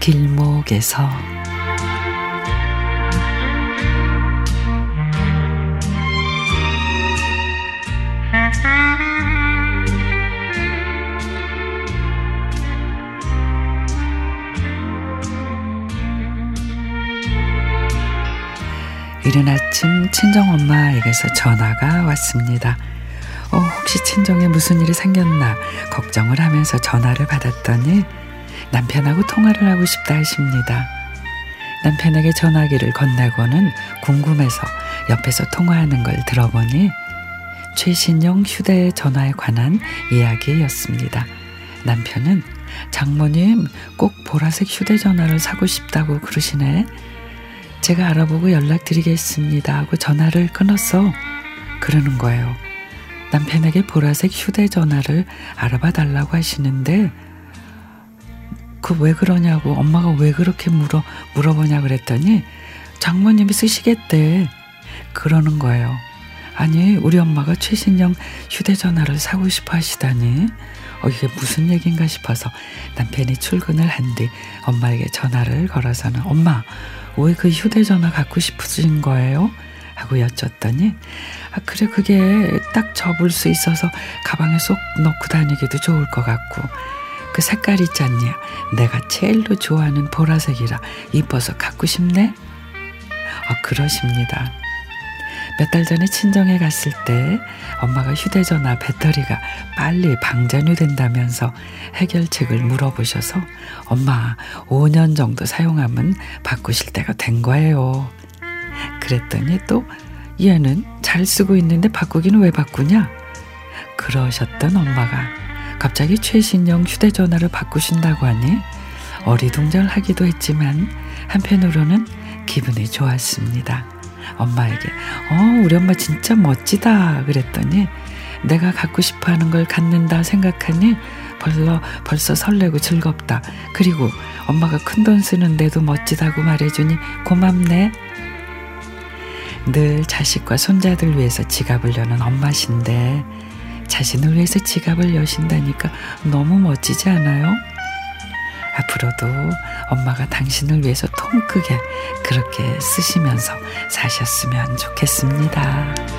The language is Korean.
길목에서 이른 아침 친정엄마에게서 전화가 왔습니다. 어, 혹시 친정에 무슨 일이 생겼나 걱정을 하면서 전화를 받았더니 남편하고 통화를 하고 싶다 하십니다. 남편에게 전화기를 건네고는 궁금해서 옆에서 통화하는 걸 들어보니 최신형 휴대전화에 관한 이야기였습니다. 남편은 장모님 꼭 보라색 휴대전화를 사고 싶다고 그러시네. 제가 알아보고 연락드리겠습니다 하고 전화를 끊었어. 그러는 거예요. 남편에게 보라색 휴대전화를 알아봐 달라고 하시는데 그 왜 그러냐고 엄마가 왜 그렇게 물어 물어보냐 그랬더니 장모님이 쓰시겠대. 그러는 거예요. 아니 우리 엄마가 최신형 휴대전화를 사고 싶어 하시다니 어, 이게 무슨 얘기인가 싶어서 남편이 출근을 한 뒤 엄마에게 전화를 걸어서는 엄마 왜 그 휴대전화 갖고 싶으신 거예요? 하고 여쭸더니 아 그래 그게 딱 접을 수 있어서 가방에 쏙 넣고 다니기도 좋을 것 같고 그 색깔 있잖냐 내가 제일로 좋아하는 보라색이라 이뻐서 갖고 싶네 아 그러십니다 몇 달 전에 친정에 갔을 때 엄마가 휴대전화 배터리가 빨리 방전이 된다면서 해결책을 물어보셔서 엄마 5년 정도 사용하면 바꾸실 때가 된 거예요. 그랬더니 또 얘는 잘 쓰고 있는데 바꾸기는 왜 바꾸냐? 그러셨던 엄마가 갑자기 최신형 휴대전화를 바꾸신다고 하니 어리둥절하기도 했지만 한편으로는 기분이 좋았습니다. 엄마에게 어 우리 엄마 진짜 멋지다 그랬더니 내가 갖고 싶어 하는 걸 갖는다 생각하니 벌써 벌써 설레고 즐겁다. 그리고 엄마가 큰 돈 쓰는데도 멋지다고 말해주니 고맙네. 늘 자식과 손자들 위해서 지갑을 여는 엄마신데 자신을 위해서 지갑을 여신다니까 너무 멋지지 않아요? 앞으로도 엄마가 당신을 위해서 통 크게 그렇게 쓰시면서 사셨으면 좋겠습니다.